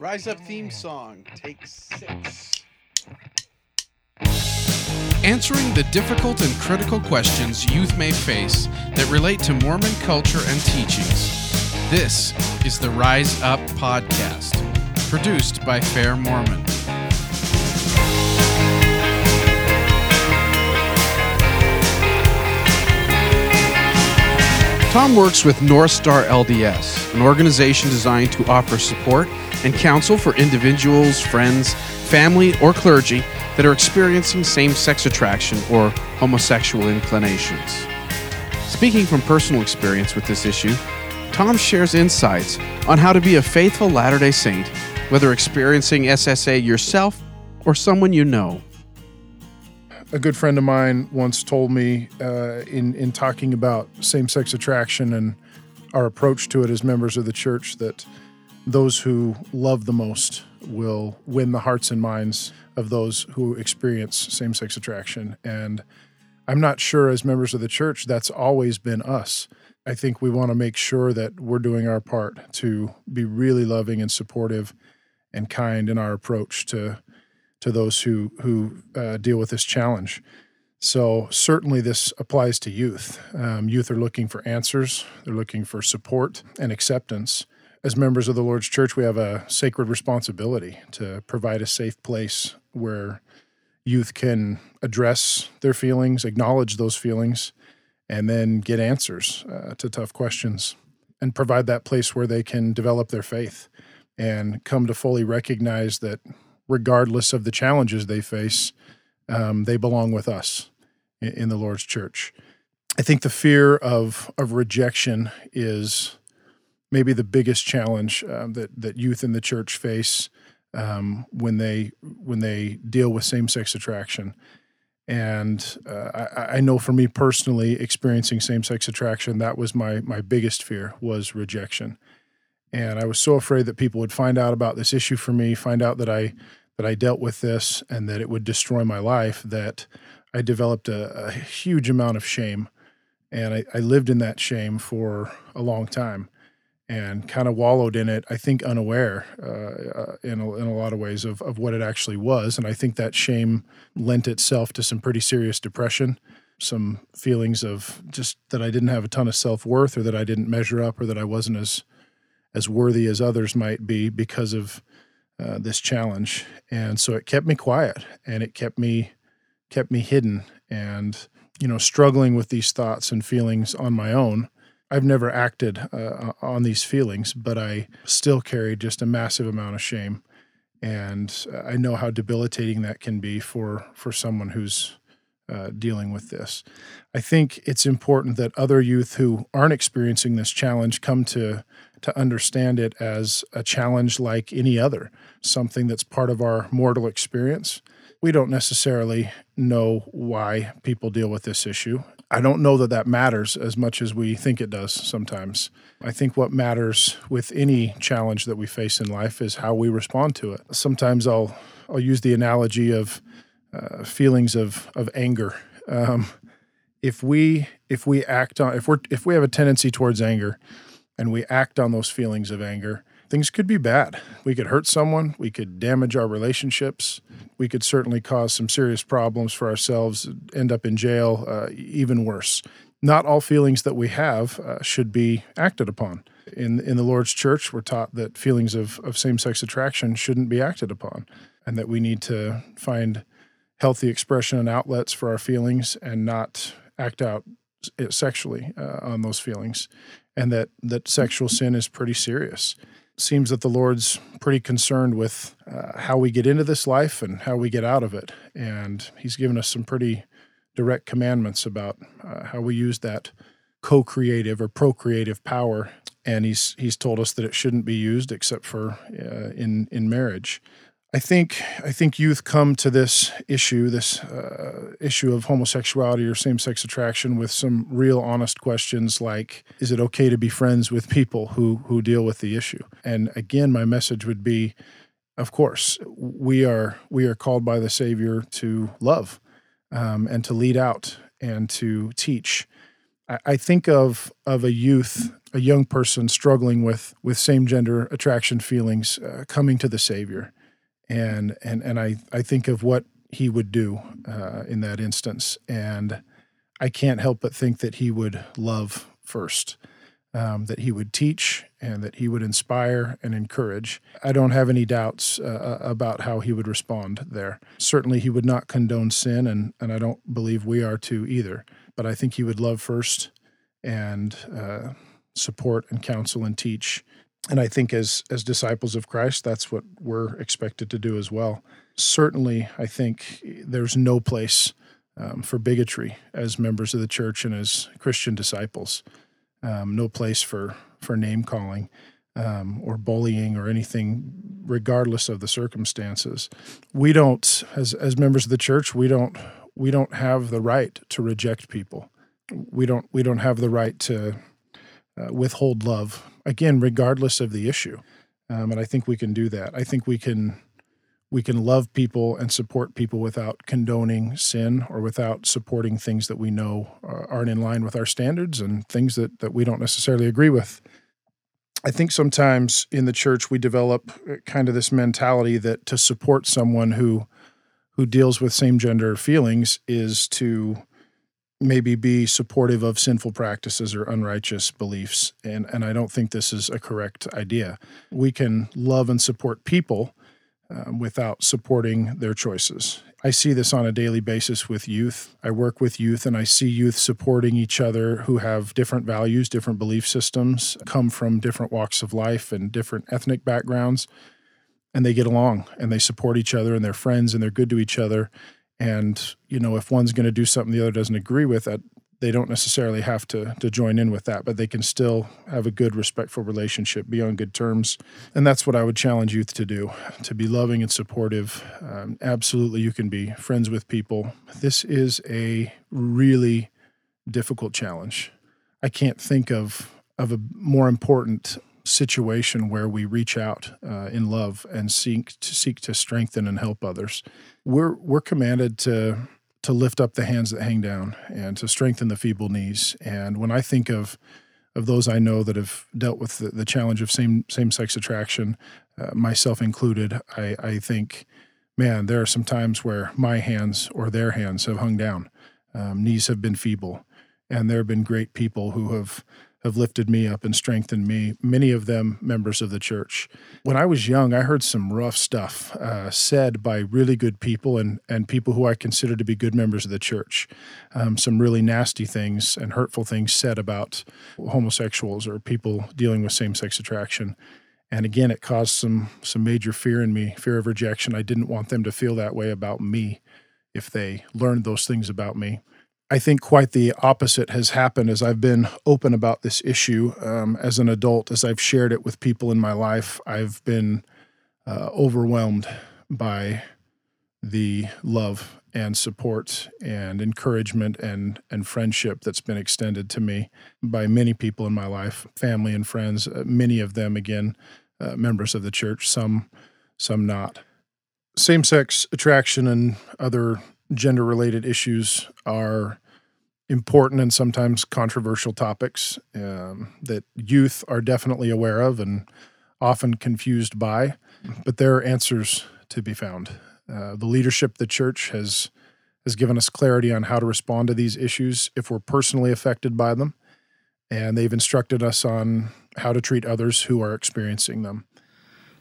Rise Up theme song, take six. Answering the difficult and critical questions youth may face that relate to Mormon culture and teachings. This is the Rise Up Podcast, produced by Fair Mormon. Tom works with North Star LDS, an organization designed to offer support and counsel for individuals, friends, family, or clergy that are experiencing same sex attraction or homosexual inclinations. Speaking from personal experience with this issue, Tom shares insights on how to be a faithful Latter day Saint, whether experiencing SSA yourself or someone you know. a good friend of mine once told me uh, in in talking about same sex attraction and our approach to it as members of the church that those who love the most will win the hearts and minds of those who experience same sex attraction. And I'm not sure as members of the church that's always been us. I think we want to make sure that we're doing our part to be really loving and supportive and kind in our approach to to those who who uh, deal with this challenge. So certainly this applies to youth. Um, youth are looking for answers. They're looking for support and acceptance. As members of the Lord's Church, we have a sacred responsibility to provide a safe place where youth can address their feelings, acknowledge those feelings, and then get answers uh, to tough questions, and provide that place where they can develop their faith and come to fully recognize that regardless of the challenges they face, um, they belong with us in, in the Lord's church. I think the fear of of rejection is maybe the biggest challenge um, that that youth in the church face um, when they when they deal with same sex attraction. And uh, I, I know for me personally, experiencing same sex attraction, that was my my biggest fear was rejection. And I was so afraid that people would find out about this issue for me, find out that I that I dealt with this, and that it would destroy my life. That I developed a, a huge amount of shame, and I, I lived in that shame for a long time, and kind of wallowed in it. I think unaware uh, uh, in a, in a lot of ways of of what it actually was, and I think that shame lent itself to some pretty serious depression. Some feelings of just that I didn't have a ton of self worth, or that I didn't measure up, or that I wasn't as as worthy as others might be because of uh, this challenge and so it kept me quiet and it kept me kept me hidden and you know struggling with these thoughts and feelings on my own i've never acted uh, on these feelings but i still carry just a massive amount of shame and i know how debilitating that can be for for someone who's uh, dealing with this i think it's important that other youth who aren't experiencing this challenge come to to understand it as a challenge like any other, something that's part of our mortal experience. We don't necessarily know why people deal with this issue. I don't know that that matters as much as we think it does sometimes. I think what matters with any challenge that we face in life is how we respond to it. Sometimes I'll I'll use the analogy of uh, feelings of of anger. Um, if we if we act on if we're if we have a tendency towards anger, and we act on those feelings of anger, things could be bad. We could hurt someone, we could damage our relationships, we could certainly cause some serious problems for ourselves, end up in jail, uh, even worse. Not all feelings that we have uh, should be acted upon. In, in the Lord's church, we're taught that feelings of, of same sex attraction shouldn't be acted upon, and that we need to find healthy expression and outlets for our feelings and not act out sexually uh, on those feelings and that that sexual sin is pretty serious. Seems that the Lord's pretty concerned with uh, how we get into this life and how we get out of it, and He's given us some pretty direct commandments about uh, how we use that co-creative or procreative power. And He's He's told us that it shouldn't be used except for uh, in in marriage. I think I think youth come to this issue, this uh, issue of homosexuality or same-sex attraction, with some real honest questions like: Is it okay to be friends with people who who deal with the issue? And again, my message would be: Of course, we are we are called by the Savior to love um, and to lead out and to teach. I, I think of of a youth a young person struggling with with same gender attraction feelings uh, coming to the Savior, and and and I I think of what he would do uh, in that instance, and I can't help but think that he would love first. Um, that he would teach and that he would inspire and encourage. I don't have any doubts uh, uh, about how he would respond there. Certainly, he would not condone sin, and, and I don't believe we are to either. But I think he would love first and uh, support and counsel and teach. And I think as as disciples of Christ, that's what we're expected to do as well. Certainly, I think there's no place um, for bigotry as members of the church and as Christian disciples. Um, no place for for name calling um, or bullying or anything, regardless of the circumstances. We don't, as as members of the church, we don't we don't have the right to reject people. We don't we don't have the right to uh, withhold love again, regardless of the issue. Um, and I think we can do that. I think we can we can love people and support people without condoning sin or without supporting things that we know aren't in line with our standards and things that, that we don't necessarily agree with. I think sometimes in the church we develop uh, kind of this mentality that to support someone who who deals with same gender feelings is to maybe be supportive of sinful practices or unrighteous beliefs. And, and I don't think this is a correct idea. We can love and support people um, without supporting their choices. I see this on a daily basis with youth. I work with youth and I see youth supporting each other who have different values, different belief systems, come from different walks of life and different ethnic backgrounds. And they get along and they support each other and they're friends and they're good to each other and you know if one's going to do something the other doesn't agree with that they don't necessarily have to to join in with that but they can still have a good respectful relationship be on good terms. And that's what i would challenge youth to do to be loving and supportive. Um, absolutely you can be friends with people. This is a really difficult challenge. I can't think of of a more important situation where we reach out uh, in love and seek to seek to strengthen and help others. We're we're commanded to to lift up the hands that hang down and to strengthen the feeble knees. And when I think of of those I know that have dealt with the, the challenge of same same sex attraction, uh, myself included, I, I think, man, there are some times where my hands or their hands have hung down, um, knees have been feeble, and there have been great people who have have lifted me up and strengthened me, many of them members of the church. When I was young, I heard some rough stuff uh, said by really good people and, and people who I consider to be good members of the church. Um, some really nasty things and hurtful things said about homosexuals or people dealing with same sex attraction. And again, it caused some some major fear in me, fear of rejection. I didn't want them to feel that way about me if they learned those things about me. I think quite the opposite has happened as I've been open about this issue um, as an adult, as I've shared it with people in my life. I've been uh, overwhelmed by the love and support and encouragement and and friendship that's been extended to me by many people in my life, family and friends. Uh, many of them, again, uh, members of the church. Some, some not. Same-sex attraction and other gender related issues are important and sometimes controversial topics um, that youth are definitely aware of and often confused by, but there are answers to be found. Uh, the leadership of the church has has given us clarity on how to respond to these issues if we're personally affected by them, and they've instructed us on how to treat others who are experiencing them.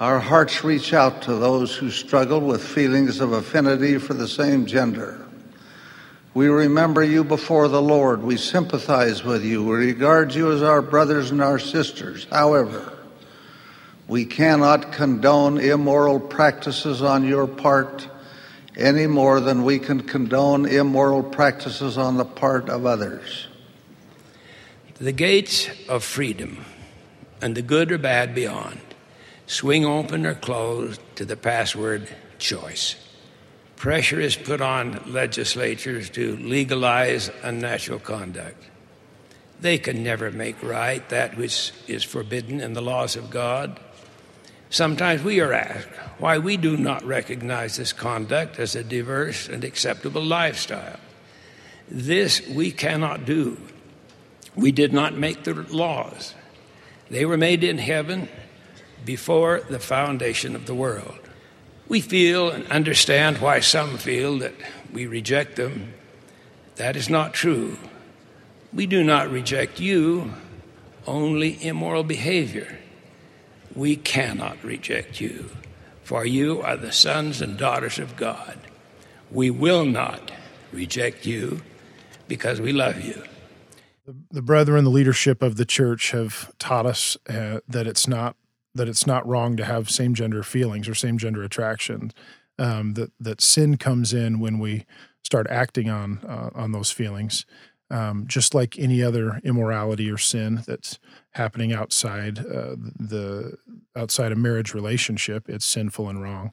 Our hearts reach out to those who struggle with feelings of affinity for the same gender. We remember you before the Lord. We sympathize with you. We regard you as our brothers and our sisters. However, we cannot condone immoral practices on your part any more than we can condone immoral practices on the part of others. The gates of freedom and the good or bad beyond swing open or closed to the password choice. Pressure is put on legislatures to legalize unnatural conduct. They can never make right that which is forbidden in the laws of God. Sometimes we are asked why we do not recognize this conduct as a diverse and acceptable lifestyle. This we cannot do. We did not make the laws. They were made in heaven before the foundation of the world. We feel and understand why some feel that we reject them. That is not true. We do not reject you, only immoral behavior. We cannot reject you, for you are the sons and daughters of God. We will not reject you because we love you. The, brethren, the leadership of the church have taught us uh, that it's not that it's not wrong to have same gender feelings or same gender attraction. Um, that that sin comes in when we start acting on uh, on those feelings, um, just like any other immorality or sin that's happening outside uh, the outside a marriage relationship. It's sinful and wrong.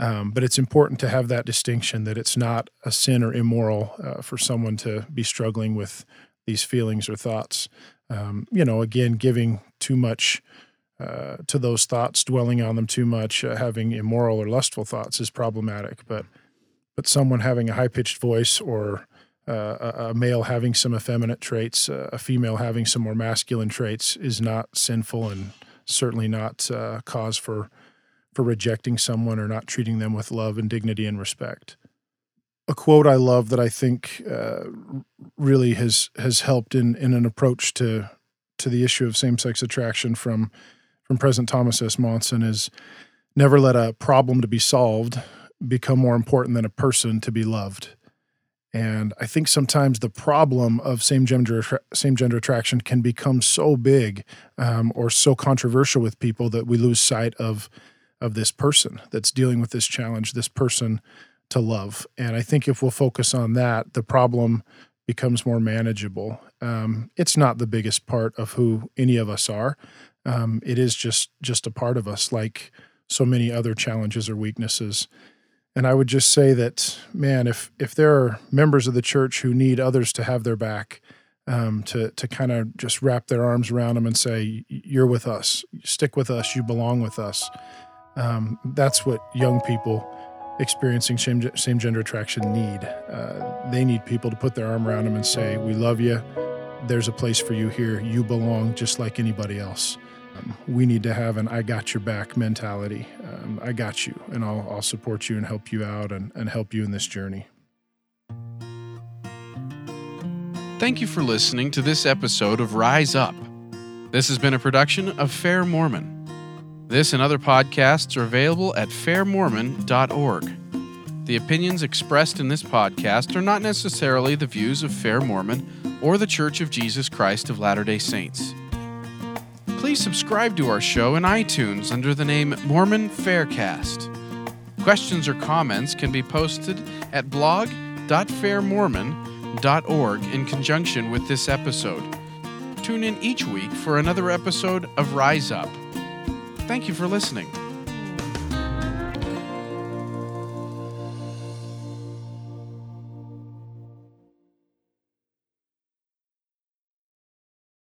Um, but it's important to have that distinction that it's not a sin or immoral uh, for someone to be struggling with these feelings or thoughts. Um, you know, again, giving too much uh, to those thoughts, dwelling on them too much, uh, having immoral or lustful thoughts is problematic. But but someone having a high pitched voice or uh, a, a, male having some effeminate traits, uh, a female having some more masculine traits is not sinful and certainly not uh, cause for for rejecting someone or not treating them with love and dignity and respect. A quote I love that I think really has has helped in in an approach to to the issue of same sex attraction from from President Thomas S. Monson is never let a problem to be solved become more important than a person to be loved. And I think sometimes the problem of same gender same gender attraction can become so big um, or so controversial with people that we lose sight of of this person that's dealing with this challenge, this person to love. And I think if we'll focus on that, the problem becomes more manageable. Um, it's not the biggest part of who any of us are, um, it is just just a part of us, like so many other challenges or weaknesses. And I would just say that, man, if if there are members of the church who need others to have their back, um, to to kind of just wrap their arms around them and say, "You're with us. Stick with us. You belong with us." Um, that's what young people experiencing same same gender attraction need. Uh, they need people to put their arm around them and say, "We love you. There's a place for you here. You belong just like anybody else." Um, we need to have an I got your back mentality. Um, I got you, and I'll, I'll support you and help you out and, and help you in this journey. Thank you for listening to this episode of Rise Up. This has been a production of Fair Mormon. This and other podcasts are available at fairmormon.org. The opinions expressed in this podcast are not necessarily the views of Fair Mormon or the Church of Jesus Christ of Latter day Saints please subscribe to our show in iTunes under the name Mormon Faircast. Questions or comments can be posted at blog.fairmormon.org in conjunction with this episode. Tune in each week for another episode of Rise Up. Thank you for listening.